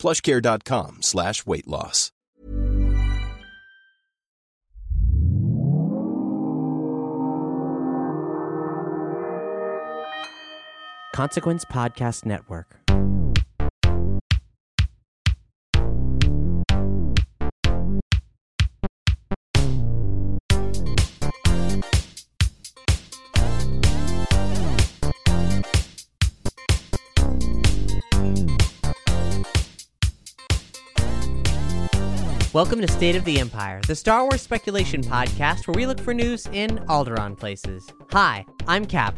plushcare.com slash weight loss. Consequence Podcast Network. Welcome to State of the Empire, the Star Wars speculation podcast where we look for news in Alderaan places. Hi, I'm Cap,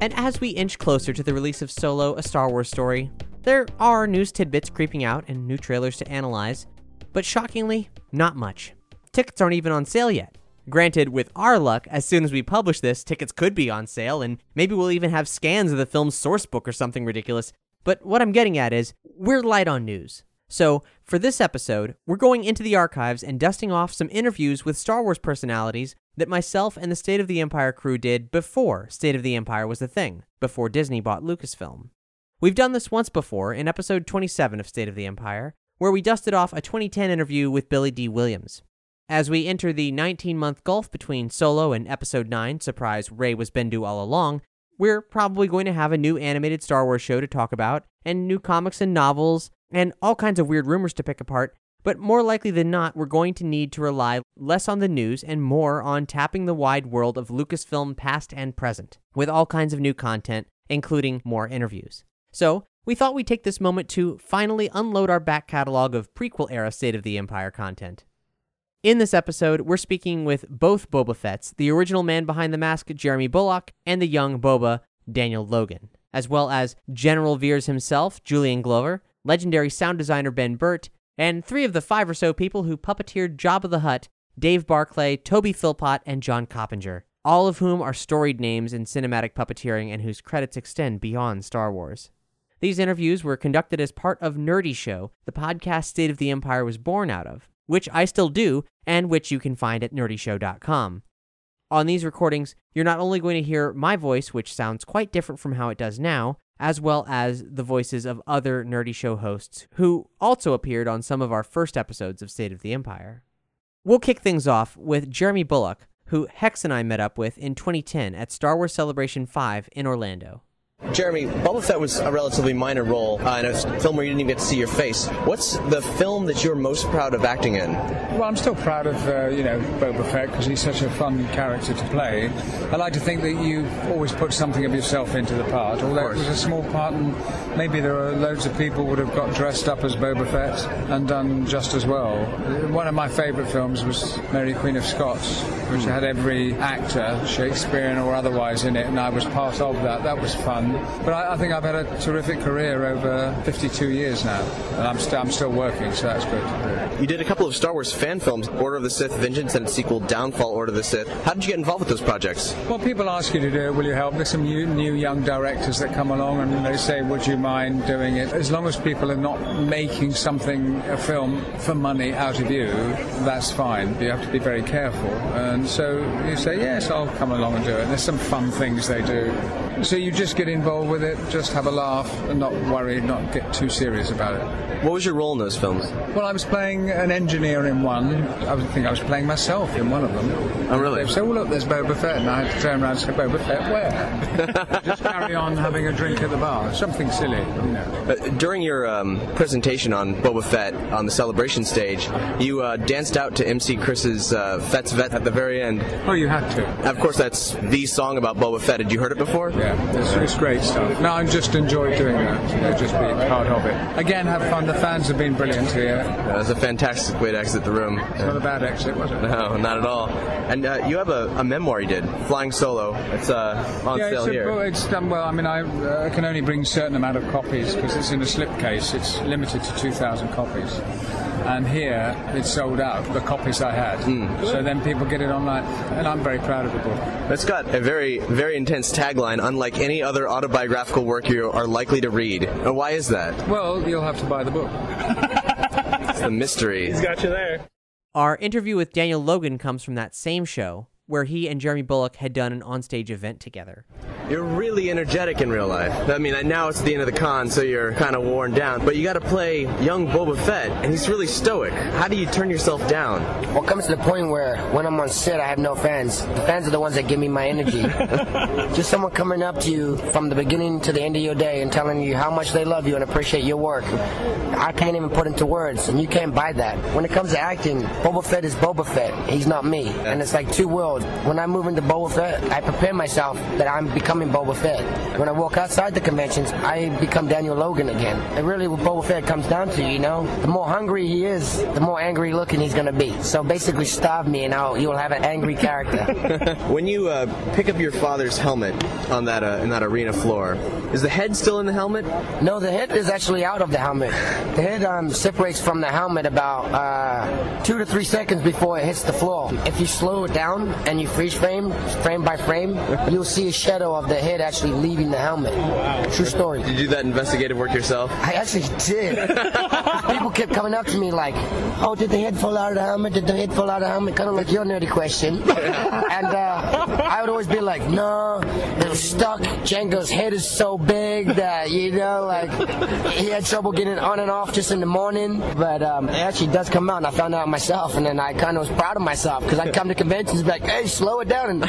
and as we inch closer to the release of Solo, a Star Wars story, there are news tidbits creeping out and new trailers to analyze, but shockingly, not much. Tickets aren't even on sale yet. Granted, with our luck, as soon as we publish this, tickets could be on sale, and maybe we'll even have scans of the film's source book or something ridiculous. But what I'm getting at is, we're light on news. So, for this episode, we're going into the archives and dusting off some interviews with Star Wars personalities that myself and the State of the Empire crew did before State of the Empire was a thing, before Disney bought Lucasfilm. We've done this once before in episode 27 of State of the Empire, where we dusted off a 2010 interview with Billy Dee Williams. As we enter the 19 month gulf between Solo and Episode 9, Surprise, Rey was Bendu all along, we're probably going to have a new animated Star Wars show to talk about, and new comics and novels, and all kinds of weird rumors to pick apart, but more likely than not, we're going to need to rely less on the news and more on tapping the wide world of Lucasfilm past and present, with all kinds of new content, including more interviews. So, we thought we'd take this moment to finally unload our back catalog of prequel era State of the Empire content. In this episode, we're speaking with both Boba Fett's, the original man behind the mask, Jeremy Bulloch, and the young Boba, Daniel Logan, as well as General Veers himself, Julian Glover, legendary sound designer Ben Burtt, and three of the five or so people who puppeteered Jabba the Hutt, Dave Barclay, Toby Philpott, and John Coppinger, all of whom are storied names in cinematic puppeteering and whose credits extend beyond Star Wars. These interviews were conducted as part of Nerdy Show, the podcast State of the Empire was born out of, which I still do, and which you can find at nerdyshow.com. On these recordings, you're not only going to hear my voice, which sounds quite different from how it does now, as well as the voices of other Nerdy Show hosts who also appeared on some of our first episodes of State of the Empire. We'll kick things off with Jeremy Bulloch, who Hex and I met up with in 2010 at Star Wars Celebration 5 in Orlando. Jeremy, Boba Fett was a relatively minor role uh, in a film where you didn't even get to see your face. What's the film that you're most proud of acting in? Well, I'm still proud of uh, you know Boba Fett because he's such a fun character to play. I like to think that you always put something of yourself into the part, although it was a small part, and maybe there are loads of people would have got dressed up as Boba Fett and done just as well. One of my favourite films was Mary Queen of Scots, which had every actor, Shakespearean or otherwise, in it, and I was part of that. That was fun. But I, I, think I've had a terrific career over 52 years now, and I'm, st- I'm still working, so that's good. You did a couple of Star Wars fan films, Order of the Sith, Vengeance, and its sequel, Downfall, Order of the Sith. How did you get involved with those projects? Well, people ask you to do it. Will you help? There's some new, new young directors that come along and they say, would you mind doing it? As long as people are not making something, a film, for money out of you, that's fine. You have to be very careful. And so you say, yes, I'll come along and do it. And there's some fun things they do. So you just get involved with it, just have a laugh and not worry, not get too serious about it. What was your role in those films? Well, I was playing an engineer in one. I think I was playing myself in one of them. Oh, really? They said, well, look, there's Boba Fett. And I had to turn around and say, Boba Fett, where? just carry on having a drink at the bar. Something silly, you know. Uh, during your um, presentation on Boba Fett on the celebration stage, you uh, danced out to MC Chris's uh, Fett's Vette at the very end. Oh, you had to. Of course, that's the song about Boba Fett. Had you heard it before? Yeah, it's, it's great stuff. No, I just enjoy doing that. You know, just being part of it. Again, have fun. The fans have been brilliant here. Yeah, was a fantastic way to exit the room. It's not a bad exit, was it? No, not at all. And uh, you have a, a, memoir you did, Flying Solo. It's uh, on yeah, sale it's here. Well, it's done well. I mean, I uh, can only bring a certain amount of copies because it's in a slipcase. It's limited to 2,000 copies. And here it's sold out. The copies I had, Hmm. so then people get it online, and I'm very proud of the book. It's got a very, very intense tagline, unlike any other autobiographical work you are likely to read. And why is that? Well, you'll have to buy the book. It's the mystery. He's got you there. Our interview with Daniel Logan comes from that same show, where he and Jeremy Bulloch had done an onstage event together. You're really energetic in real life. I mean, now it's the end of the con, so you're kind of worn down. But you got to play young Boba Fett, and he's really stoic. How do you turn yourself down? Well, it comes to the point where when I'm on set, I have no fans. The fans are the ones that give me my energy. Just someone coming up to you from the beginning to the end of your day and telling you how much they love you and appreciate your work. I can't even put into words, and you can't buy that. When it comes to acting, Boba Fett is Boba Fett. He's not me. And it's like two worlds. When I move into Boba Fett, I prepare myself that I'm becoming Boba Fett. When I walk outside the conventions, I become Daniel Logan again. And really what Boba Fett comes down to, you know, the more hungry he is, the more angry looking he's gonna be. So basically starve me and I'll, you'll have an angry character. When you uh, pick up your father's helmet on that uh, in that arena floor, is the head still in the helmet? No, the head is actually out of the helmet. The head um, separates from the helmet about uh, two to three seconds before it hits the floor. If you slow it down and you freeze frame, frame by frame, you'll see a shadow of the head actually leaving the helmet. True story. Did you do that investigative work yourself? I actually did. People kept coming up to me like, "Oh, did the head fall out of the helmet? Did the head fall out of the helmet?" Kind of like your nerdy question. and uh, I would always be like, "No, it was stuck. Jango's head is so big that you know, like he had trouble getting on and off just in the morning." But um, it actually does come out, and I found out myself, and then I kind of was proud of myself because I'd come to conventions and be like, "Hey, slow it down," and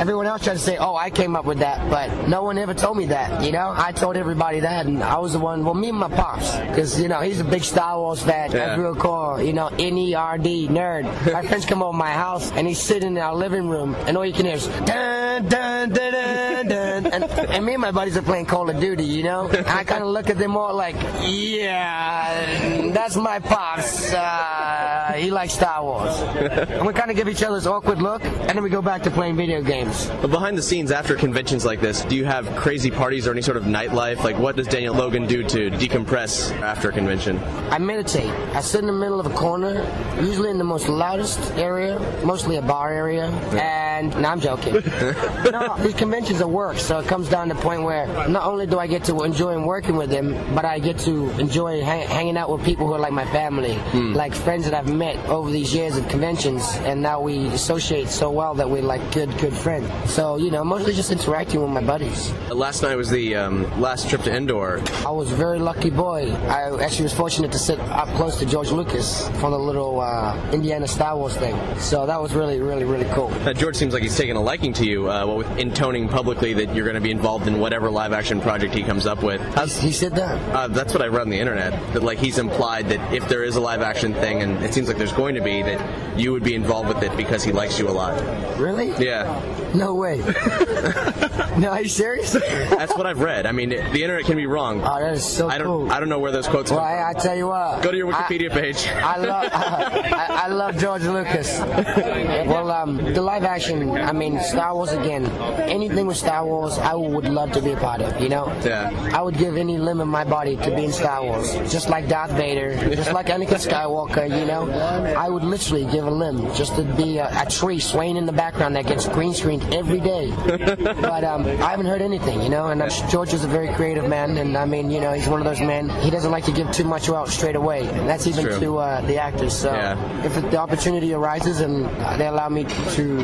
everyone else tried to say, "Oh, I came up with that," but no one ever told me that. You know, I told everybody that, and I was the one. Well, me and my pops, because you know he's a big Star Wars fan. Yeah. That's real cool. You know, N-E-R-D, nerd. My friends come over my house, and he's sitting in our living room, and all you can hear is dun dun dun dun dun, and, and me and my buddies are playing Call of Duty. You know, and I kind of look at them all like, yeah, that's my pops. Uh, he likes Star Wars. and we kind of give each other this awkward look, and then we go back to playing video games. But behind the scenes, after conventions like this, do you have crazy parties or any sort of nightlife? Like, what does Daniel Logan do to decompress after a convention? I meditate. I sit in the middle of a corner, usually in the most loudest area, mostly a bar area. And no, I'm joking. no, these conventions are work, so it comes down to the point where not only do I get to enjoy working with them, but I get to enjoy hang- hanging out with people who are like my family, like friends that I've met over these years of conventions, and now we associate so well that we're like good, good friends. So you know, mostly just interacting with my buddies. Last night was the um, last trip to Endor. I was a very lucky boy. I actually was fortunate to sit up close to George Lucas for the little uh, Indiana Star Wars thing. So that was really, really, really cool. Uh, George seems like he's taken a liking to you, uh, well, with intoning publicly that you're going to be involved in whatever live action project he comes up with. How's, He said that. uh, that's what I read on the internet. That like he's implied that if there is a live action thing, and it seems like there's going to be, that you would be involved with it because he likes you a lot. Really? Yeah, No way. no, are you serious? that's what I've read. I mean, the internet can be wrong. Oh, that is so I don't. cool. I don't know where those quotes well, come I, I tell you what. Go to your I- Wikipedia page. I love I, I love George Lucas. well, um, the live action. I mean, Star Wars again. Anything with Star Wars, I would love to be a part of. You know. Yeah. I would give any limb of my body to be in Star Wars, just like Darth Vader, just like Anakin Skywalker. You know, I would literally give a limb just to be a, a tree swaying in the background that gets green screened every day. but um, I haven't heard anything. You know, and George is a very creative man, and I mean, you know, he's one of those men. He doesn't like to give too much out straight away. And that's even True. to uh, the actors. So Yeah. if the opportunity arises and they allow me to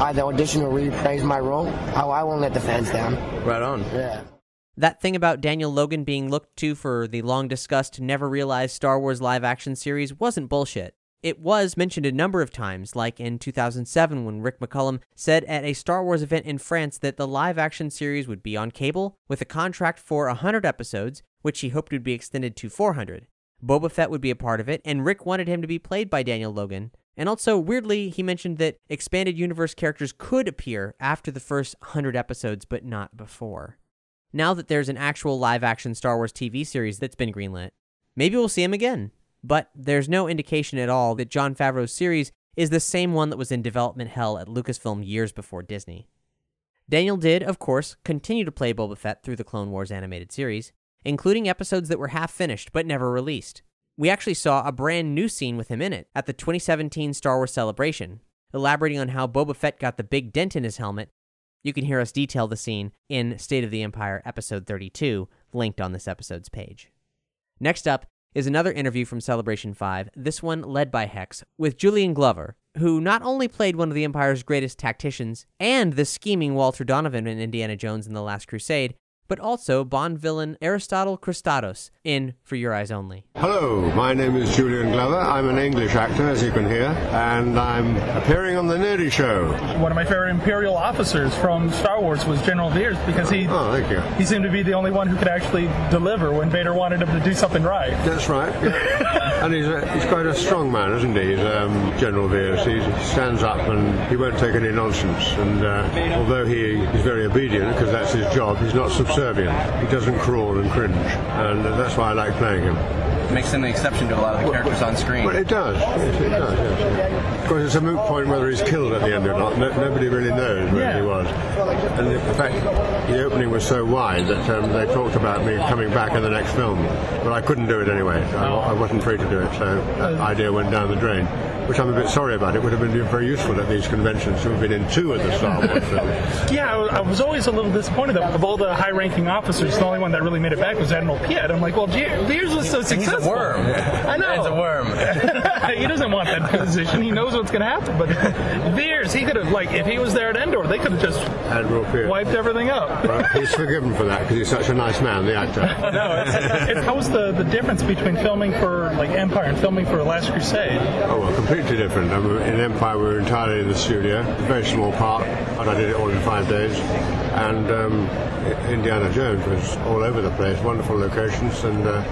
either audition or rephrase my role, I, I won't let the fans down. Right on. Yeah. That thing about Daniel Logan being looked to for the long discussed, never realized Star Wars live action series wasn't bullshit. It was mentioned a number of times, like in 2007 when Rick McCallum said at a Star Wars event in France that the live action series would be on cable with a contract for 100 episodes, which he hoped would be extended to 400. Boba Fett would be a part of it, and Rick wanted him to be played by Daniel Logan. And also, weirdly, he mentioned that expanded universe characters could appear after the first 100 episodes, but not before. Now that there's an actual live action Star Wars TV series that's been greenlit, maybe we'll see him again. But there's no indication at all that Jon Favreau's series is the same one that was in development hell at Lucasfilm years before Disney. Daniel did, of course, continue to play Boba Fett through the Clone Wars animated series, including episodes that were half finished but never released. We actually saw a brand new scene with him in it at the 2017 Star Wars Celebration, elaborating on how Boba Fett got the big dent in his helmet. You can hear us detail the scene in State of the Empire episode 32, linked on this episode's page. Next up is another interview from Celebration 5, this one led by Hex, with Julian Glover, who not only played one of the Empire's greatest tacticians and the scheming Walter Donovan in Indiana Jones and the Last Crusade, but also Bond villain Aristotle Kristatos in For Your Eyes Only. Hello, my name is Julian Glover. I'm an English actor, as you can hear, and I'm appearing on The Nerdy Show. One of my favorite Imperial officers from Star Wars was General Veers because he Oh, thank you. he seemed to be the only one who could actually deliver when Vader wanted him to do something right. That's right. yeah. and he's, a, he's quite a strong man, isn't he? He's um, General Veers. He stands up and he won't take any nonsense. And uh, although he is very obedient, because that's his job, he's not subservient. He doesn't crawl and cringe. And uh, that's why I like playing him. Makes him an exception to a lot of the characters on screen. Well, it does. Yes, it does, yes. Of course, it's a moot point whether he's killed at the end or not. No, nobody really knows where Yeah. he was. And in fact, the opening was so wide that um, they talked about me coming back in the next film. But I couldn't do it anyway. I, I wasn't free to do it, so that idea went down the drain. Which I'm a bit sorry about. It would have been very useful at these conventions to have been in two of the Star Wars films. Yeah, I was- always a little disappointed that of all the high-ranking officers, the only one that really made it back was Admiral Piett. I'm like, well, Ge- Veers was so successful. He's successful. a worm. I know. He's a worm. he doesn't want that position. He knows what's going to happen. But Veers, he could have, like, if he was there at Endor, they could have just Admiral Pierce. wiped everything up. Well, he's forgiven for that because he's such a nice man, the actor. No, it's, it's, how was the, the difference between filming for like Empire and filming for Last Crusade? Oh, well, completely different. I mean, in Empire, we were entirely in the studio, a very small part, and I did it all in five days. And um, Indiana Jones was all over the place, wonderful locations, and uh,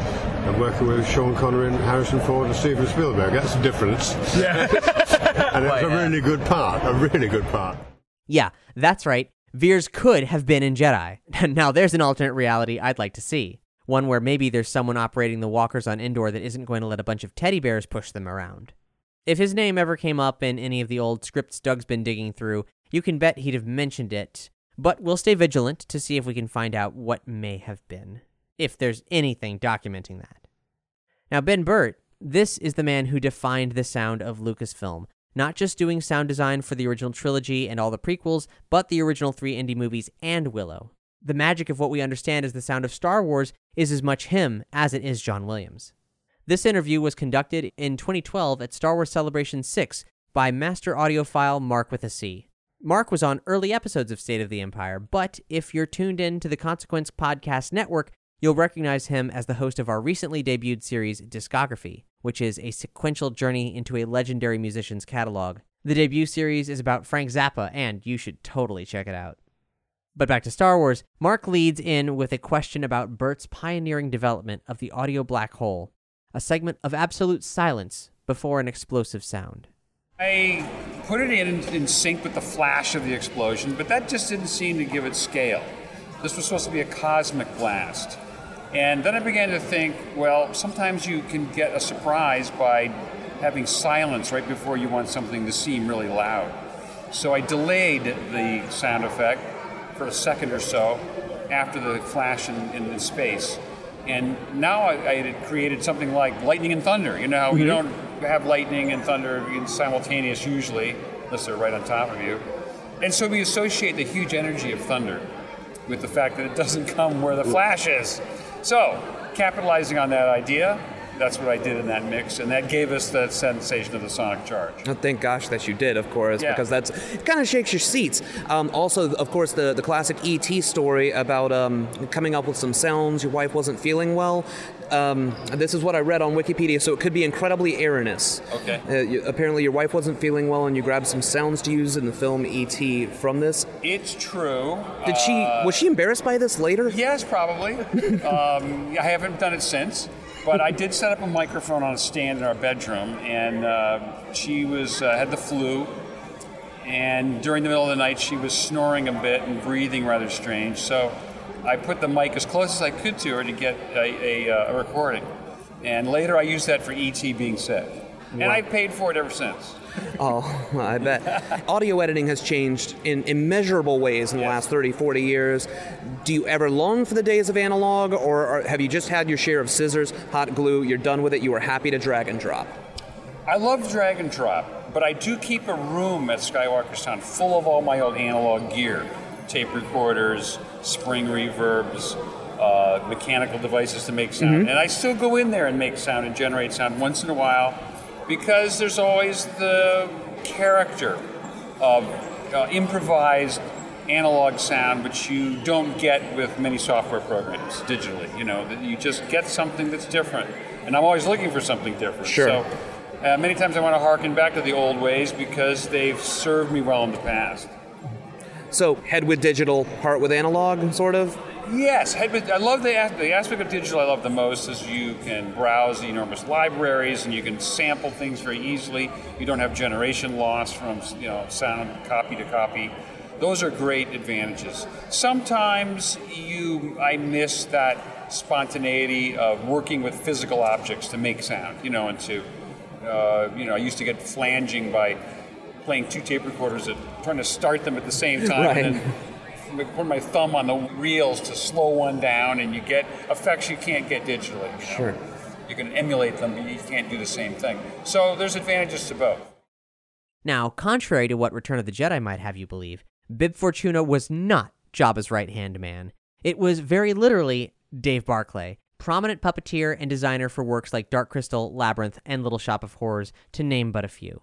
I'm working with Sean Connery and Harrison Ford and Steven Spielberg. That's the difference. Yeah. And it was a really good part, a really good part. Yeah, that's right. Veers could have been in Jedi. now, there's an alternate reality I'd like to see. One where maybe there's someone operating the walkers on Endor that isn't going to let a bunch of teddy bears push them around. If his name ever came up in any of the old scripts Doug's been digging through, you can bet he'd have mentioned it. But we'll stay vigilant to see if we can find out what may have been, if there's anything documenting that. Now, Ben Burtt, this is the man who defined the sound of Lucasfilm, not just doing sound design for the original trilogy and all the prequels, but the original three Indy movies and Willow. The magic of what we understand as the sound of Star Wars is as much him as it is John Williams. This interview was conducted in 2012 at Star Wars Celebration 6 by master audiophile Mark with a C. Mark was on early episodes of State of the Empire, but if you're tuned in to the Consequence Podcast Network, you'll recognize him as the host of our recently debuted series, Discography, which is a sequential journey into a legendary musician's catalog. The debut series is about Frank Zappa, and you should totally check it out. But back to Star Wars, Mark leads in with a question about Burtt's pioneering development of the audio black hole, a segment of absolute silence before an explosive sound. I put it in in sync with the flash of the explosion, but that just didn't seem to give it scale. This was supposed to be a cosmic blast. And then I began to think, well, sometimes you can get a surprise by having silence right before you want something to seem really loud. So I delayed the sound effect for a second or so after the flash in, in space. And now I, I had created something like lightning and thunder. You know, how you mm-hmm. don't have lightning and thunder simultaneous usually, unless they're right on top of you. And so we associate the huge energy of thunder with the fact that it doesn't come where the flash is. So, capitalizing on that idea, that's what I did in that mix, and that gave us that sensation of the sonic charge. Oh, thank gosh that you did, of course, Yeah. because that's it kind of shakes your seats. Um, also, of course, the, the classic ET story about um, coming up with some sounds. Your wife wasn't feeling well. Um, this is what I read on Wikipedia, so it could be incredibly erroneous. Okay. Uh, you, apparently, your wife wasn't feeling well, and you grabbed some sounds to use in the film ET from this. It's true. Did she was she embarrassed by this later? Yes, probably. um, I haven't done it since, but I did set up a microphone on a stand in our bedroom, and uh, she was uh, had the flu. And during the middle of the night, she was snoring a bit and breathing rather strange. So I put the mic as close as I could to her to get a, a, uh, a recording. And later, I used that for ET being sick. and I've paid for it ever since. Oh, I bet. Audio editing has changed in immeasurable ways in the last 30, 40 years. Do you ever long for the days of analog, or are, have you just had your share of scissors, hot glue, you're done with it, you are happy to drag and drop? I love drag and drop, but I do keep a room at Skywalker Sound full of all my old analog gear tape recorders, spring reverbs, uh, mechanical devices to make sound. Mm-hmm. And I still go in there and make sound and generate sound once in a while because there's always the character of uh, improvised analog sound which you don't get with many software programs digitally you know that you just get something that's different and i'm always looking for something different Sure. so uh, many times i want to harken back to the old ways because they've served me well in the past So, head with digital, heart with analog, sort of? Yes, I love the, the aspect of digital I love the most is you can browse the enormous libraries and you can sample things very easily. You don't have generation loss from you know sound copy to copy. Those are great advantages. Sometimes you I miss that spontaneity of working with physical objects to make sound. You know, and to uh, you know I used to get flanging by playing two tape recorders and trying to start them at the same time Right. and then put my thumb on the reels to slow one down, and you get effects you can't get digitally. you know? Sure. You can emulate them, but you can't do the same thing. So there's advantages to both. Now, contrary to what Return of the Jedi might have you believe, Bib Fortuna was not Jabba's right hand man. It was very literally Dave Barclay, prominent puppeteer and designer for works like Dark Crystal, Labyrinth, and Little Shop of Horrors, to name but a few.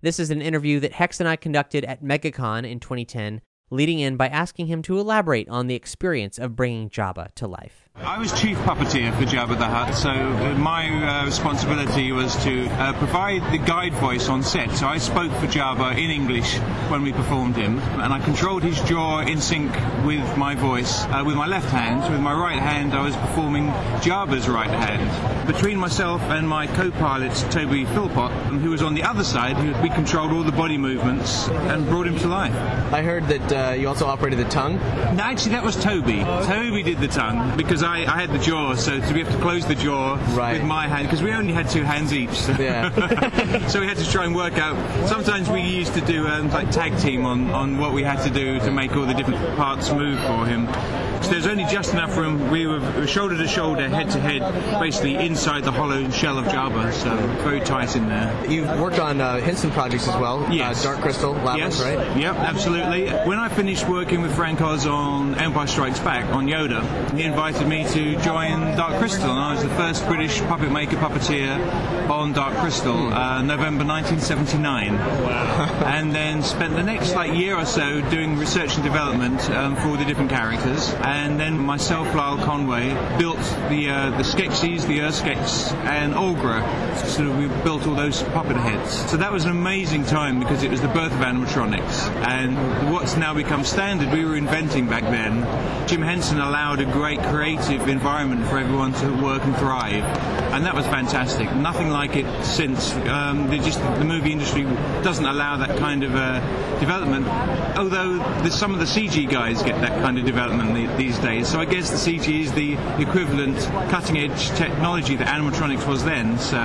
This is an interview that Hex and I conducted at MegaCon in 2010, leading in by asking him to elaborate on the experience of bringing Jabba to life. I was chief puppeteer for Jabba the Hutt, so uh, my uh, responsibility was to uh, provide the guide voice on set. So I spoke for Jabba in English when we performed him, and I controlled his jaw in sync with my voice uh, with my left hand. With my right hand, I was performing Jabba's right hand. Between myself and my co-pilot Toby Philpott, who was on the other side, we controlled all the body movements and brought him to life. I heard that uh, you also operated the tongue. No, actually, that was Toby. Toby did the tongue because I, I had the jaw, so we be able to close the jaw with my hand because we only had two hands each. So. so we had to try and work out. Sometimes we used to do um, like tag team on, on what we had to do to make all the different parts move for him. So there's only just enough room. We were shoulder to shoulder, head to head, basically inside the hollow shell of Jabba. So very tight in there. You've worked on uh, Henson projects as well. Yes. Uh, Dark Crystal, Labyrinth, yes. right? Yep, absolutely. When I finished working with Frank Oz on Empire Strikes Back on Yoda, he invited me to join Dark Crystal, and I was the first British puppet maker puppeteer on Dark Crystal, uh, November 1979. Wow. and then spent the next like year or so doing research and development um, for all the different characters, and then myself, Lyle Conway, built the uh, the Skeksis, the Urskeks, and Aughra. So we built all those puppet heads. So that was an amazing time because it was the birth of animatronics, and what's now become standard, we were inventing back then. Jim Henson allowed a great creative environment for everyone to work and thrive, and that was fantastic. Nothing like it since. Um, just the movie industry doesn't allow that kind of uh, development. Although the, some of the CG guys get that kind of development the, these days, so I guess the CG is the equivalent cutting-edge technology that animatronics was then. So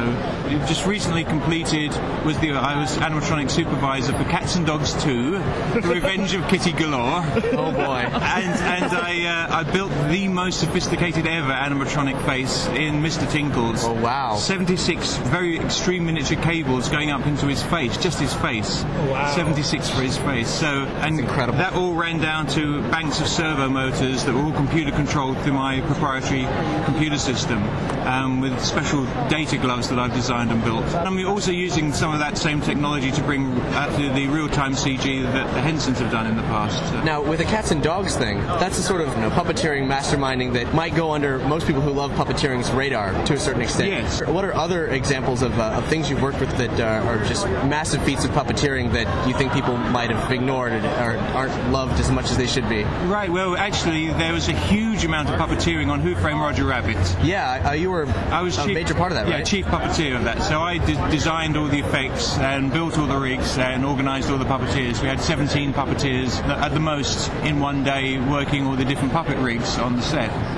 just recently completed was the I was animatronic supervisor for Cats and Dogs 2, The Revenge of Kitty Galore. Oh boy! and and I uh, I built the most sophisticated ever animatronic face in Mr. Tinkles. Oh wow! 76 very extreme miniature cables going up into his face, just his face. Wow. 76 for his face. So and incredible. that all ran down to banks of servo motors that were all computer controlled through my proprietary computer system, um, with special data gloves that I've designed and built. And we're also using some of that same technology to bring uh, to the real-time CG that the Hensons have done in the past. So- Now, with the cats and dogs thing, that's the sort of you know, puppeteering masterminding that might go under most people who love puppeteering's radar to a certain extent. Yes. What are other examples of, uh, of things you've worked with that uh, are just massive feats of puppeteering that you think people might have ignored or aren't loved as much as they should be? Right, well, actually, there was a huge amount of puppeteering on Who Framed Roger Rabbit. Yeah, uh, you were I was a chief, major part of that, yeah, right? chief puppeteer of that. So I de- designed all the effects and built all the rigs and organised all the puppeteers. We had 17 puppeteers at the most in one day working all the different puppet rigs on the set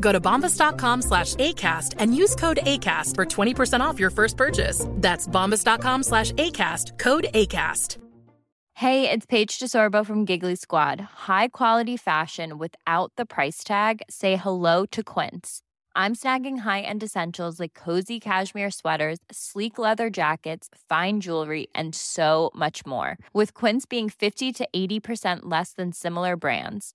Go to bombas.com slash ACAST and use code ACAST for 20% off your first purchase. That's bombas.com slash ACAST, code ACAST. Hey, it's Paige DeSorbo from Giggly Squad. High quality fashion without the price tag? Say hello to Quince. I'm snagging high end essentials like cozy cashmere sweaters, sleek leather jackets, fine jewelry, and so much more. With Quince being 50 to 80% less than similar brands.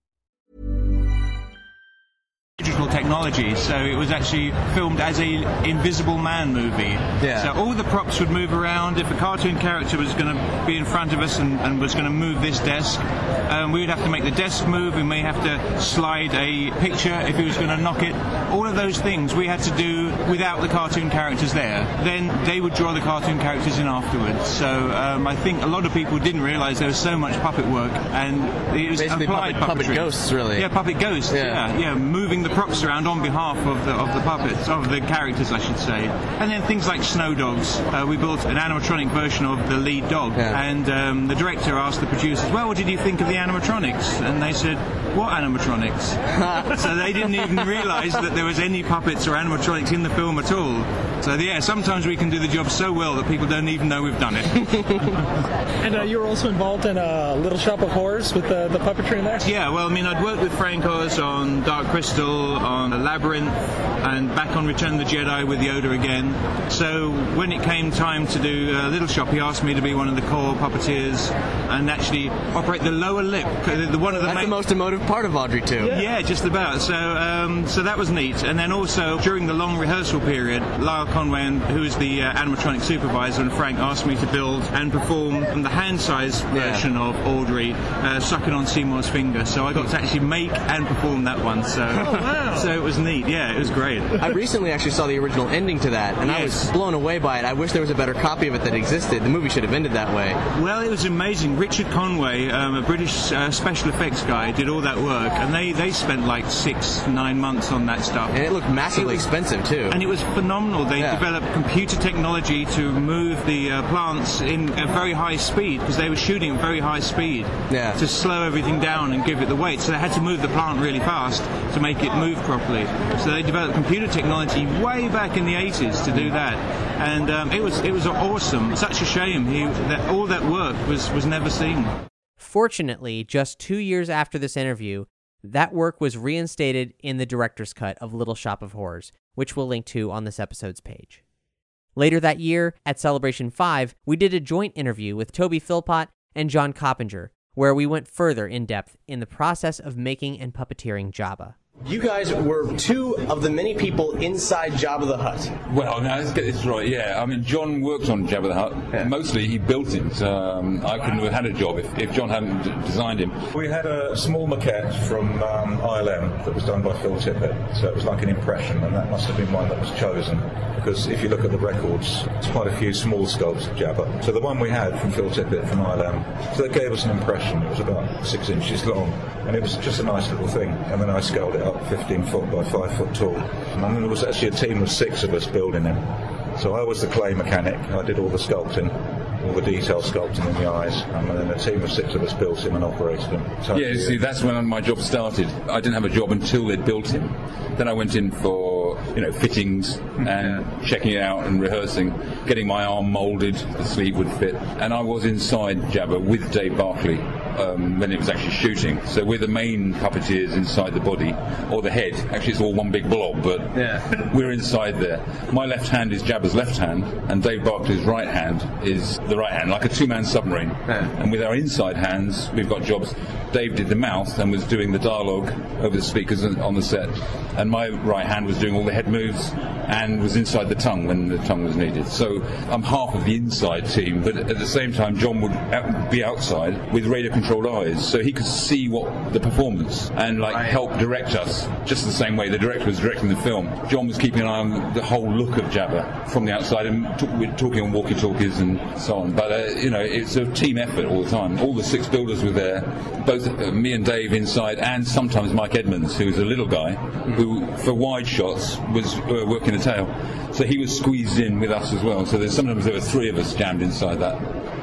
Digital technology, so it was actually filmed as a Invisible Man movie. Yeah. So all the props would move around. If a cartoon character was going to be in front of us and, and was going to move this desk, um, we would have to make the desk move. We may have to slide a picture if he was going to knock it. All of those things we had to do without the cartoon characters there. Then they would draw the cartoon characters in afterwards. So um, I think a lot of people didn't realise there was so much puppet work and it was Basically applied puppet- puppet ghosts, really. Yeah, puppet ghosts. Yeah. Yeah, yeah, moving the props around on behalf of the of the puppets, of the characters, I should say. And then things like snow dogs. Uh, we built an animatronic version of the lead dog, and um, the director asked the producers, "Well, what did you think of the animatronics?" And they said, "What animatronics?" so they didn't even realise that there was any puppets or animatronics in the film at all. So yeah, sometimes we can do the job so well that people don't even know we've done it. And uh, you were also involved in a Little Shop of Horrors with the, the puppetry in there? Yeah, well, I mean, I'd worked with Frank Oz on Dark Crystal, on the Labyrinth, and back on Return of the Jedi with Yoda again. So when it came time to do uh, Little Shop, he asked me to be one of the core puppeteers and actually operate the lower lip. The, the- one of the That's main, the most emotive part of Audrey II. yeah. just about. So, um, so that was neat. And then also during the long rehearsal period, Lyle Conway, who is the uh, animatronic supervisor, and Frank asked me to build and perform the hand-sized version of Audrey uh, sucking on Seymour's finger. So I got to actually make and perform that one. So, wow. so it was neat. Yeah, it was great. I recently actually saw the original ending to that, and I was blown away by it. I wish there was a better copy of it that existed. The movie should have ended that way. Well, it was amazing. Richard Conway, um, a British uh, special effects guy, did all that work, and they, they spent like six, nine months on that stuff. And it looked massively expensive too. And it was phenomenal. They Yeah. developed computer technology to move the uh, plants in a very high speed because they were shooting at very high speed Yeah. to slow everything down and give it the weight. So they had to move the plant really fast to make it move properly. So they developed computer technology way back in the 80s to do that, and um, it was it was awesome. Such a shame he, that all that work was was never seen. Fortunately, just two years after this interview, that work was reinstated in the director's cut of Little Shop of Horrors, which we'll link to on this episode's page. Later that year, at Celebration 5, we did a joint interview with Toby Philpott and John Coppinger, where we went further in depth in the process of making and puppeteering Jabba. You guys were two of the many people inside Jabba the Hutt. Well, now let's get this right. Yeah, I mean, John worked on Jabba the Hutt. Mostly, he built it. Um, I couldn't have had a job if, if John hadn't d- designed him. We had a small maquette from um, ILM that was done by Phil Tippett, so it was like an impression, and that must have been one that was chosen. Because if you look at the records, it's quite a few small sculpts of Jabba. So the one we had from Phil Tippett from ILM, so that gave us an impression. It was about six inches long, and it was just a nice little thing. And then I scaled it up 15 foot by 5 foot tall. And then there was actually a team of six of us building him. So I was the clay mechanic. I did all the sculpting, all the detail sculpting in the eyes, and then a team of six of us built him and operated him. So Yeah, see, that's when my job started. I didn't have a job until they'd built him. Then I went in for, you know, fittings mm-hmm. and checking it out and rehearsing, getting my arm moulded, the sleeve would fit. And I was inside Jabba with Dave Barclay um, when it was actually shooting. So we're the main puppeteers inside the body, or the head. Actually, it's all one big blob, but we're inside there. My left hand is Jabba's left hand, and Dave Barclay's right hand is the right hand, like a two-man submarine. And with our inside hands, we've got jobs. Dave did the mouth and was doing the dialogue over the speakers on the set, and my right hand was doing all the head moves and was inside the tongue when the tongue was needed. So I'm half of the inside team, but at the same time, John would be outside with radio controlled eyes, so he could see what the performance and like help direct us just the same way the director was directing the film. John was keeping an eye on the whole look of Jabba from the outside, and t- we're talking on walkie-talkies and so on. But uh, you know, it's a team effort all the time. All the six builders were there, both uh, me and Dave inside, and sometimes Mike Edmonds, who's a little guy, who for wide shots was uh, working the tail. So he was squeezed in with us as well. So there's sometimes there were three of us jammed inside that.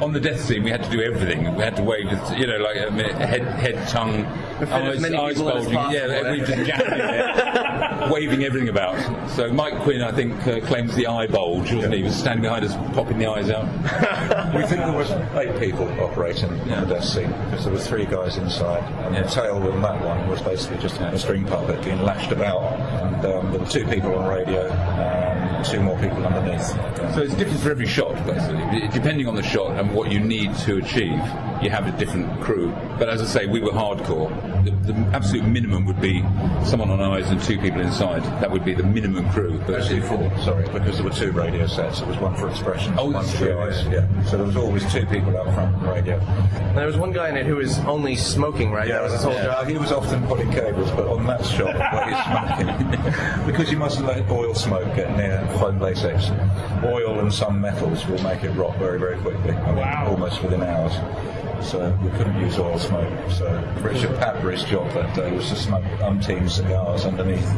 On the death scene, we had to do everything. We had to wave, you know, like a minute, head, head, tongue, eyes, many eyes bulging. Yeah, we just jammed in there, waving everything about. So Mike Quinn, I think, uh, claims the eye bulge, wasn't he? He was standing behind us, popping the eyes out. we think there was eight people operating on the death scene because there were three guys inside, and the tail on that one was basically just a string puppet being lashed about, and um, there were two people on radio and two more people underneath. So it's different for every shot, basically. Depending on the shot and what you need to achieve, you have a different crew. But as I say, we were hardcore. The, the absolute minimum would be someone on eyes and two people inside. That would be the minimum crew. But Actually, four, sorry, because there were two radio sets. There was one for expression, Oh, one for true, eyes. Yeah. So there was always two people up front on radio. And there was one guy in it who was only smoking, right? that was his whole yeah. job. He was often pulling cables, but on that shot where he's smoking, because you mustn't let oil smoke get near foam latex. Oil and some metals will make it rot very, very quickly. I mean, almost within hours. So we couldn't use oil smoke. So Richard hmm. Padbury's job that day was to smoke umpteen cigars underneath.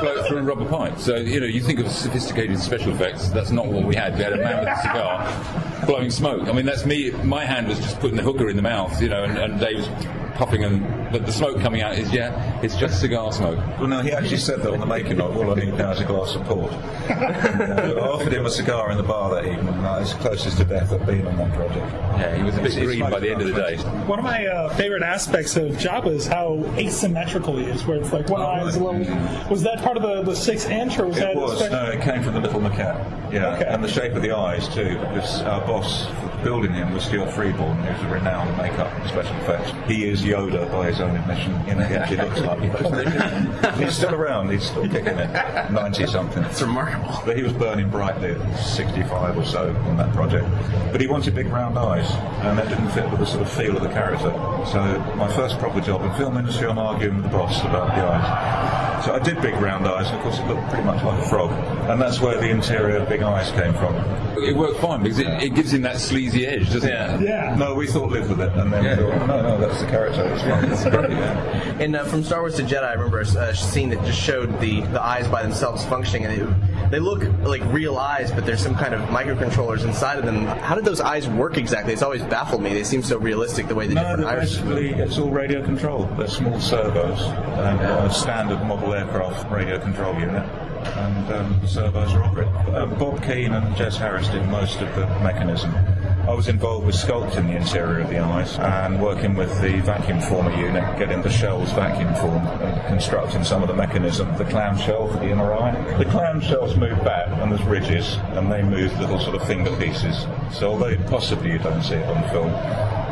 blow through a rubber pipe. So, you know, you think of sophisticated special effects, that's not what we had. We had a man with a cigar blowing smoke. I mean, that's me. My hand was just putting the hookah in the mouth, you know, and, and Dave was puffing, and but the smoke coming out is, yeah, it's just cigar smoke. Well, no, he actually said that on the making of. All I need now is a glass of port. I offered him a cigar in the bar that evening. and That was closest to death I've been on that project. Yeah, he was a bit green by the end of the day. One of my uh, favorite aspects of Jabba is how asymmetrical he is, where it's like one eye is a little. Was that part of the, the six inch, or was that? It was. special? No, it came from the little maquette. Yeah, and the shape of the eyes too. Because our boss for building him was Stuart Freeborn, who's a renowned makeup and special effects. He is Yoda by his own admission. You know, he actually looks like. he's still around. He's still kicking it. Ninety something. It's remarkable. But he was burning brightly at sixty-five or so on that project. But he wanted big round eyes, and that didn't fit with the sort of feel of the character. So my first proper job in film industry, I'm arguing with the boss about the eyes. So I did big round eyes, and of course it looked pretty much like a frog, and that's where the interior big eyes came from. It worked fine because it, it gives him that sleazy edge, doesn't it? Yeah. No, we thought live with it, and then we thought, no, no, that's the character. It's fine. That's great. And uh, from Star Wars to Jedi, I remember a uh, scene that just showed the, the eyes by themselves functioning, and it, they look like real eyes, but there's some kind of microcontrollers inside of them. How did those eyes work exactly? It's always baffled me. They seem so realistic the way the No, different they're eyes. basically it's all radio control. They're small servos, and a standard model aircraft radio control unit. And um, the servos are operate. Um, Bob Keane and Jess Harris did most of the mechanism. I was involved with sculpting the interior of the eyes and working with the vacuum former unit, getting the shells vacuum formed and constructing some of the mechanism, the clamshell for the inner eye. The clamshells move back and there's ridges and they move little sort of finger pieces. So although possibly you don't see it on film,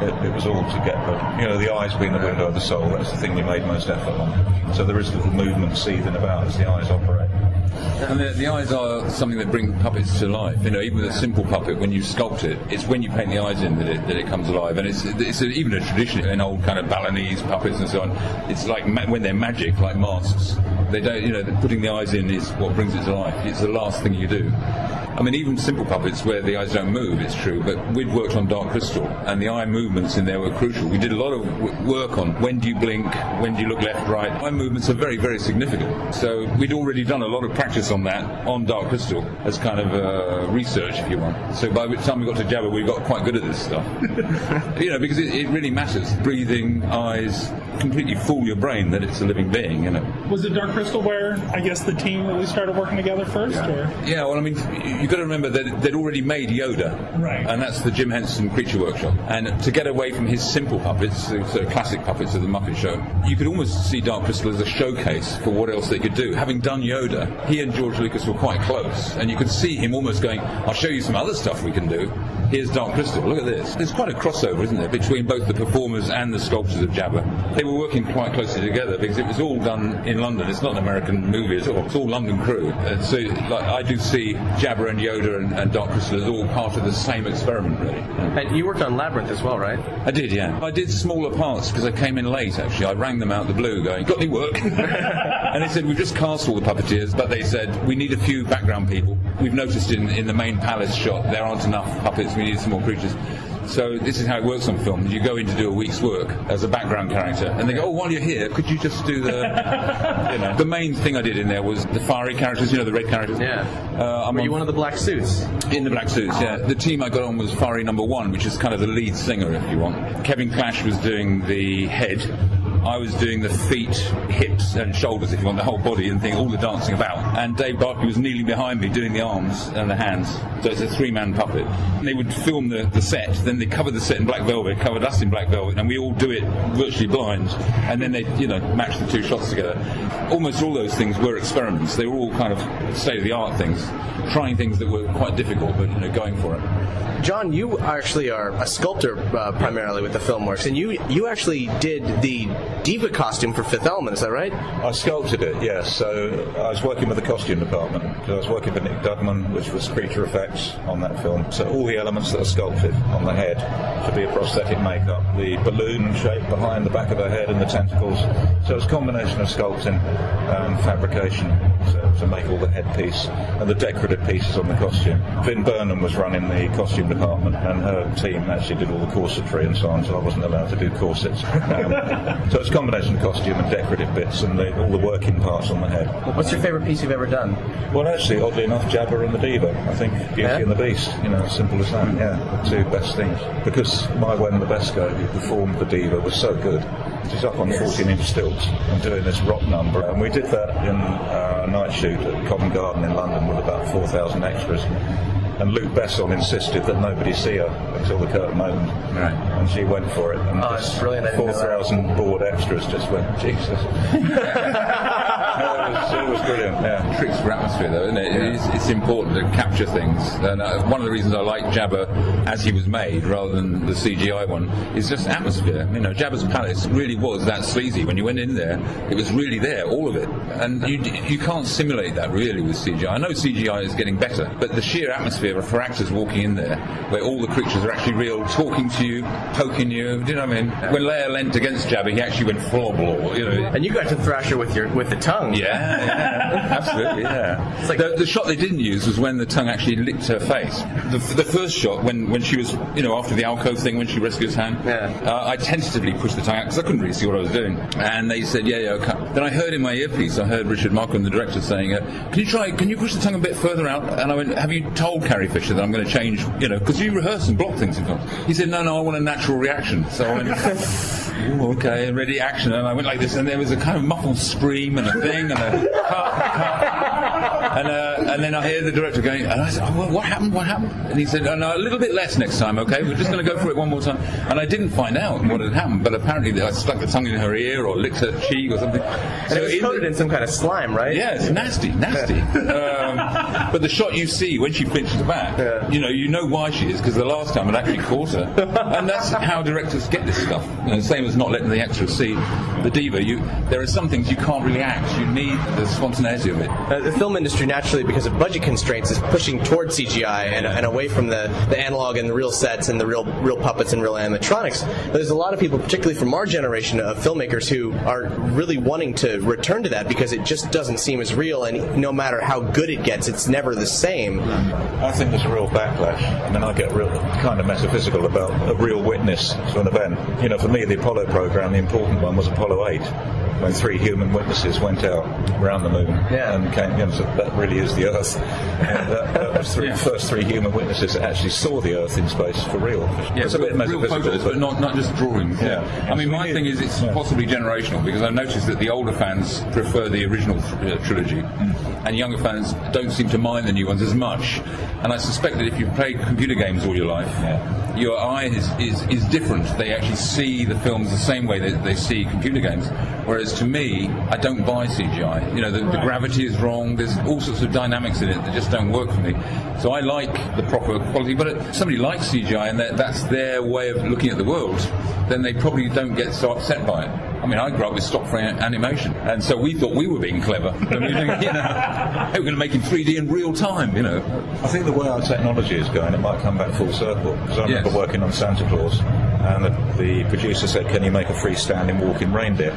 it, it was all to get the, you know, the eyes being the window of the soul, that's the thing you made most effort on. So there is little movement seething about as the eyes operate. And the, the eyes are something that bring puppets to life. You know, even with a simple puppet, when you sculpt it, it's when you paint the eyes in that it, that it comes alive. And it's it's a, even a tradition in old kind of Balinese puppets and so on. It's like ma- when they're magic, like masks. They don't, you know, putting the eyes in is what brings it to life. It's the last thing you do. I mean, even simple puppets where the eyes don't move, it's true, but we'd worked on Dark Crystal, and the eye movements in there were crucial. We did a lot of work on when do you blink, when do you look left, right. Eye movements are very, very significant. So we'd already done a lot of practice on that on Dark Crystal as kind of uh, research, if you want. So by the time we got to Jabba, we got quite good at this stuff. you know, because it, it really matters. Breathing, eyes, completely fool your brain that it's a living being, you know. Was it Dark Crystal where I guess the team really started working together first, or? Yeah, well, I mean, you've got to remember that they'd already made Yoda. Right. And that's the Jim Henson Creature Workshop. And to get away from his simple puppets, the sort of classic puppets of the Muppet Show, you could almost see Dark Crystal as a showcase for what else they could do. Having done Yoda, he and George Lucas were quite close. And you could see him almost going, I'll show you some other stuff we can do. Here's Dark Crystal. Look at this. There's quite a crossover, isn't there, between both the performers and the sculptors of Jabba. They were working quite closely together because it was all done in London. It's not not an American movie at all. It's all London crew. And so like, I do see Jabba and Yoda and, and Dark Crystal as all part of the same experiment, really. And you worked on Labyrinth as well, right? I did, yeah. I did smaller parts because I came in late, actually. I rang them out the blue going, got any work? and they said, we've just cast all the puppeteers, but they said, we need a few background people. We've noticed in, in the main palace shot there aren't enough puppets, we need some more creatures. So this is how it works on film. You go in to do a week's work as a background character, and they go, "Oh, while you're here, could you just do the?" you know, the main thing I did in there was the fiery characters. You know, the red characters. Yeah. Uh, I'm Were you one of the black suits? in the black suits, yeah. The team I got on was Firey number one, which is kind of the lead singer, if you want. Kevin Clash was doing the head. I was doing the feet, hips, and shoulders, if you want, the whole body and thing, all the dancing about. And Dave Barclay was kneeling behind me doing the arms and the hands. So it's a three-man puppet. And they would film the, the set, then they covered the set in black velvet, covered us in black velvet, and we all do it virtually blind. And then they, you know, match the two shots together. Almost all those things were experiments. They were all kind of state-of-the-art things, trying things that were quite difficult, but, you know, going for it. John, you actually are a sculptor uh, primarily with the Filmworks, and you you actually did the diva costume for Fifth Element. Is that right? I sculpted it, yes. So I was working with the costume department because I was working for Nick Dudman, which was creature effects on that film. So all the elements that are sculpted on the head to be a prosthetic makeup, the balloon shape behind the back of her head and the tentacles. So it's a combination of sculpting and fabrication to, to make all the headpiece and the decorative pieces on the costume. Vin Burnham was running the costume department and her team actually did all the corsetry and so on, so I wasn't allowed to do corsets. Um, so it's a combination of costume and decorative bits and the, all the working parts on the head. What's your favorite piece you've ever done? Well, actually, oddly enough, Jabba and the Diva. I think Beauty Yeah? and the Beast. You know, as simple as that. Yeah, the two best things. Because Maïwenn Le Besco, who performed the Diva, was so good. She's up on 14-inch stilts and doing this rock number, and we did that in uh, a night shoot at Covent Garden in London with about 4,000 extras. And Luc Besson insisted that nobody see her until the curtain opened. Right. And she went for it. And Oh, just that's brilliant. I didn't know that. 4,000 bored extras just went, Jesus. it, was, it was brilliant, yeah. tricks for atmosphere, though, isn't it? It's, it's important to capture things. And uh, one of the reasons I like Jabba as he was made, rather than the CGI one, is just atmosphere. You know, Jabba's palace really was that sleazy. When you went in there, it was really there, all of it. And you you can't simulate that really with CGI. I know CGI is getting better, but the sheer atmosphere for actors walking in there, where all the creatures are actually real, talking to you, poking you. Do you know what I mean? When Leia leant against Jabba, he actually went blow. You know, And you got to thrash her with your with the tongue. yeah, yeah, absolutely, yeah. the, the shot they didn't use was when the tongue actually licked her face. The, the first shot, when, when she was, you know, after the alcove thing, when she rescued his hand, uh, I tentatively pushed the tongue out because I couldn't really see what I was doing. And they said, yeah, yeah, okay. Then I heard in my earpiece, I heard Richard Marquand, the director, saying, uh, can you try, can you push the tongue a bit further out? And I went, have you told Carrie Fisher that I'm going to change, you know, because you rehearse and block things sometimes. He said, no, no, I want a natural reaction. So I went, Ooh, okay, ready, action. And I went like this, and there was a kind of muffled scream and a thing, and a cut, cut. And, uh, and then I hear the director going, and I said, oh, what happened, what happened? And he said, oh, no, a little bit less next time, okay? We're just going to go for it one more time. And I didn't find out what had happened, but apparently I stuck the tongue in her ear or licked her cheek or something. And it was coated in some kind of slime, right? yeah, it's nasty, nasty. um, but the shot you see when she flinches back, you know, you know why she is because the last time it actually caught her, and that's how directors get this stuff. You know, same as not letting the extras see the diva. You, there are some things you can't really act. You need the spontaneity of it. Uh, the film industry, naturally, because of budget constraints, is pushing toward CGI and, and away from the, the analog and the real sets and the real real puppets and real animatronics. But there's a lot of people, particularly from our generation of filmmakers, who are really wanting to return to that because it just doesn't seem as real. And no matter how good it gets, it's never the same. I think there's a real backlash. I mean, I get real kind of metaphysical about a real witness to an event. You know, for me, the Apollo program, the important one was Apollo 8, when three human witnesses went out around the moon yeah. and came. You know, so that really is the Earth. And that, uh, uh, that was three, first three human witnesses that actually saw the Earth in space for real. Yeah, it's a bit real, photos, but not, not just drawings. Yeah. I mean, my thing is it's possibly generational because I've noticed that the older fans prefer the original uh, trilogy, mm. and younger fans don't seem to mind the new ones as much. And I suspect that if you've played computer games all your life, your eye is, is, is different. They actually see the films the same way that they see computer games. Whereas to me, I don't buy CGI. You know, the, the gravity is wrong. There's all sorts of dynamics in it that just don't work for me. So I like the proper quality. But somebody likes CGI and that's their way of looking at the world, then they probably don't get so upset by it. I mean, I grew up with stop frame animation, and so we thought we were being clever. And we think, you know, we're going to make in 3D in real time, you know. I think the way our technology is going, it might come back full circle. Because I remember working on Santa Claus, and the, the producer said, "Can you make a freestanding walking reindeer?"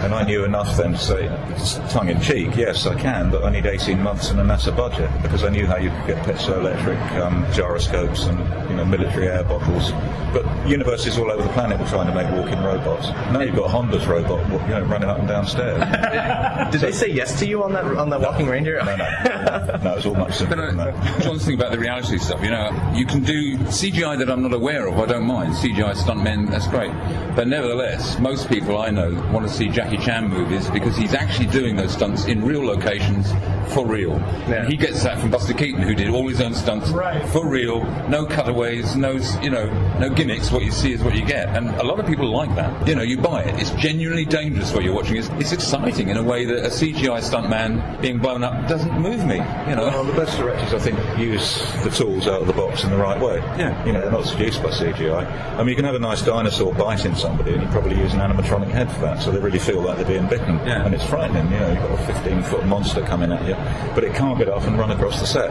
And I knew enough then to say, tongue in cheek, yes, I can, but I need 18 months and a NASA budget because I knew how you could get piezoelectric um, gyroscopes and you know military air bottles. But universities all over the planet were trying to make walking robots. Now you've got Honda's robot, you know, running up and down stairs. Did they say yes to you on that on that walking reindeer? No, no, no. it was all much simpler than that. Uh, John's thing about the reality stuff, you know, you can do CGI that I'm not aware of, I don't mind. CGI stuntmen, that's great. But nevertheless, most people I know want to see Jackie Chan movies because he's actually doing those stunts in real locations for real. He gets that from Buster Keaton, who did all his own stunts for real, no cutaways, no, you know, no gimmicks. What you see is what you get. And a lot of people like that. You know, you buy it. It's genuinely dangerous what you're watching. It's, it's exciting in a way that a CGI stuntman being blown up doesn't move me, you know. Well, the best directors, I think, use the tools out of the box in the right way. Yeah. You know, they're not seduced by CGI. I mean, you can have a nice dinosaur biting somebody, and you probably use an animatronic head for that, so they really feel like they're being bitten. Yeah. And it's frightening, you know, you've got a 15 foot monster coming at you, but it can't get off and run across the set.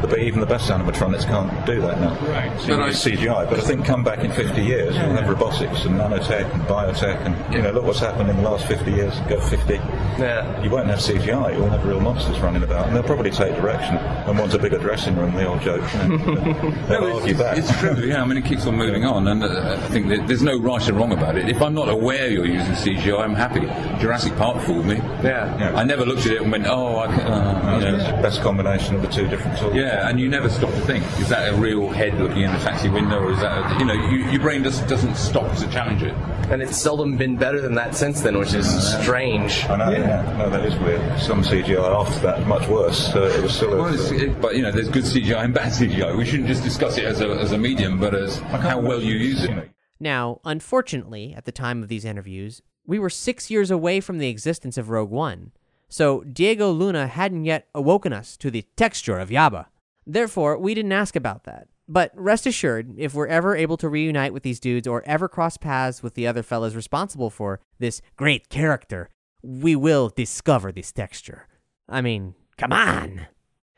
But even the best animatronics can't do that now. Right. So But need CGI. But I think come back in 50 years, you'll have robotics and nanotech and biotech, and you know, look what's happened in the last 50 years. Go 50. Yeah. You won't have CGI. You'll have real monsters running about, and they'll probably take direction and want a bigger dressing room. The old joke. You know. they'll argue back. It's true, yeah. I mean, it keeps on moving on, and uh, I think there's no right or wrong about it. If I'm not aware you're using CGI, I'm happy. Jurassic Park fooled me. Yeah. I never looked at it and went, oh, I can, uh, you know. It's the best combination of the two different tools. Yeah, and you never stop to think: is that a real head looking in a taxi window, or is that a, you know, you, your brain just doesn't stop to challenge it. And it's seldom been better than that since then, which is strange. I know, yeah. No, that is weird. Some CGI after that, much worse. Uh, it was still a, Well, it's, it, but you know, there's good CGI and bad CGI. We shouldn't just discuss it as a, as a medium, but as how well you use it. Now, unfortunately, at the time of these interviews, we were six years away from the existence of Rogue One, so Diego Luna hadn't yet awoken us to the texture of Yaba. Therefore, we didn't ask about that. But rest assured, if we're ever able to reunite with these dudes or ever cross paths with the other fellas responsible for this great character, we will discover this texture. I mean, come on!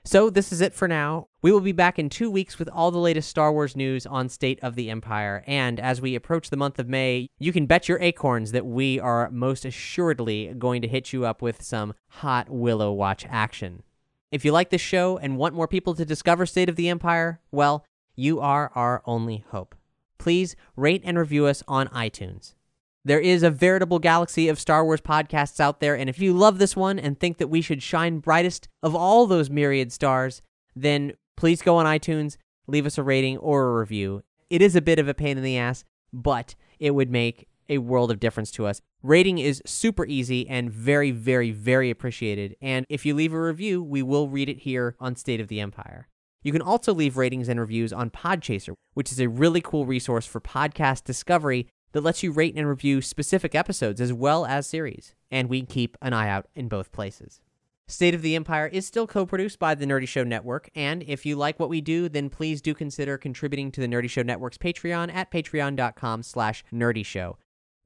So, this is it for now. We will be back in two weeks with all the latest Star Wars news on State of the Empire. And as we approach the month of May, you can bet your acorns that we are most assuredly going to hit you up with some hot Willow Watch action. If you like this show and want more people to discover State of the Empire, well, you are our only hope. Please rate and review us on iTunes. There is a veritable galaxy of Star Wars podcasts out there, and if you love this one and think that we should shine brightest of all those myriad stars, then please go on iTunes, leave us a rating or a review. It is a bit of a pain in the ass, but it would make a world of difference to us. Rating is super easy and very, very, very appreciated. And if you leave a review, we will read it here on State of the Empire. You can also leave ratings and reviews on Podchaser, which is a really cool resource for podcast discovery that lets you rate and review specific episodes as well as series. And we keep an eye out in both places. State of the Empire is still co-produced by the Nerdy Show Network, and if you like what we do, then please do consider contributing to the Nerdy Show Network's Patreon at patreon.com slash nerdyshow.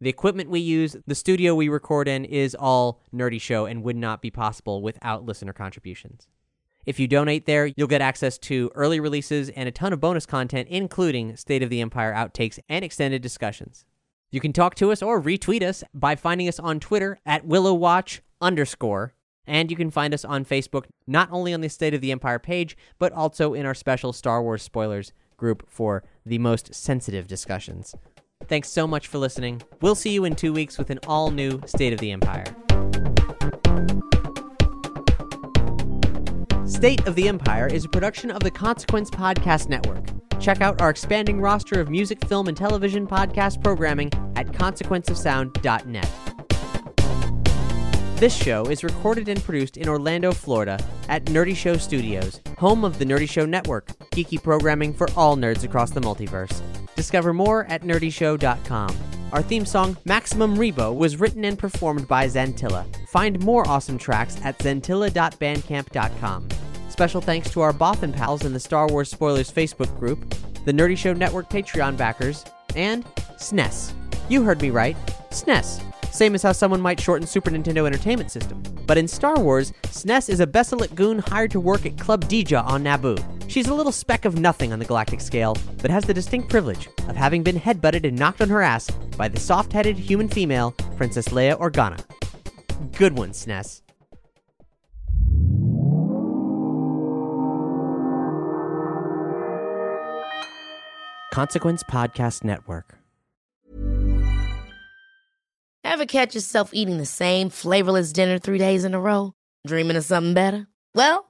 The equipment we use, the studio we record in, is all Nerdy Show and would not be possible without listener contributions. If you donate there, you'll get access to early releases and a ton of bonus content, including State of the Empire outtakes and extended discussions. You can talk to us or retweet us by finding us on Twitter at WillowWatch underscore, and you can find us on Facebook not only on the State of the Empire page, but also in our special Star Wars spoilers group for the most sensitive discussions. Thanks so much for listening. We'll see you in two weeks with an all new State of the Empire. State of the Empire is a production of the Consequence Podcast Network. Check out our expanding roster of music, film, and television podcast programming at consequenceofsound.net. This show is recorded and produced in Orlando, Florida at Nerdy Show Studios, home of the Nerdy Show Network, geeky programming for all nerds across the multiverse. Discover more at nerdyshow.com. Our theme song, Maximum Rebo, was written and performed by Zantilla. Find more awesome tracks at zantilla.bandcamp.com. Special thanks to our Bothan pals in the Star Wars Spoilers Facebook group, the Nerdy Show Network Patreon backers, and SNES. You heard me right, SNES. same as how someone might shorten Super Nintendo Entertainment System. But in Star Wars, Sness is a Besalisk goon hired to work at Club Dija on Naboo. She's a little speck of nothing on the galactic scale, but has the distinct privilege of having been headbutted and knocked on her ass by the soft headed human female, Princess Leia Organa. Good one, Sness. Consequence Podcast Network. Ever catch yourself eating the same flavorless dinner three days in a row? Dreaming of something better? Well,